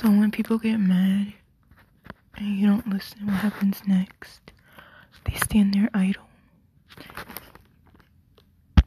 So when people get mad and you don't listen, what happens next? They stand there idle.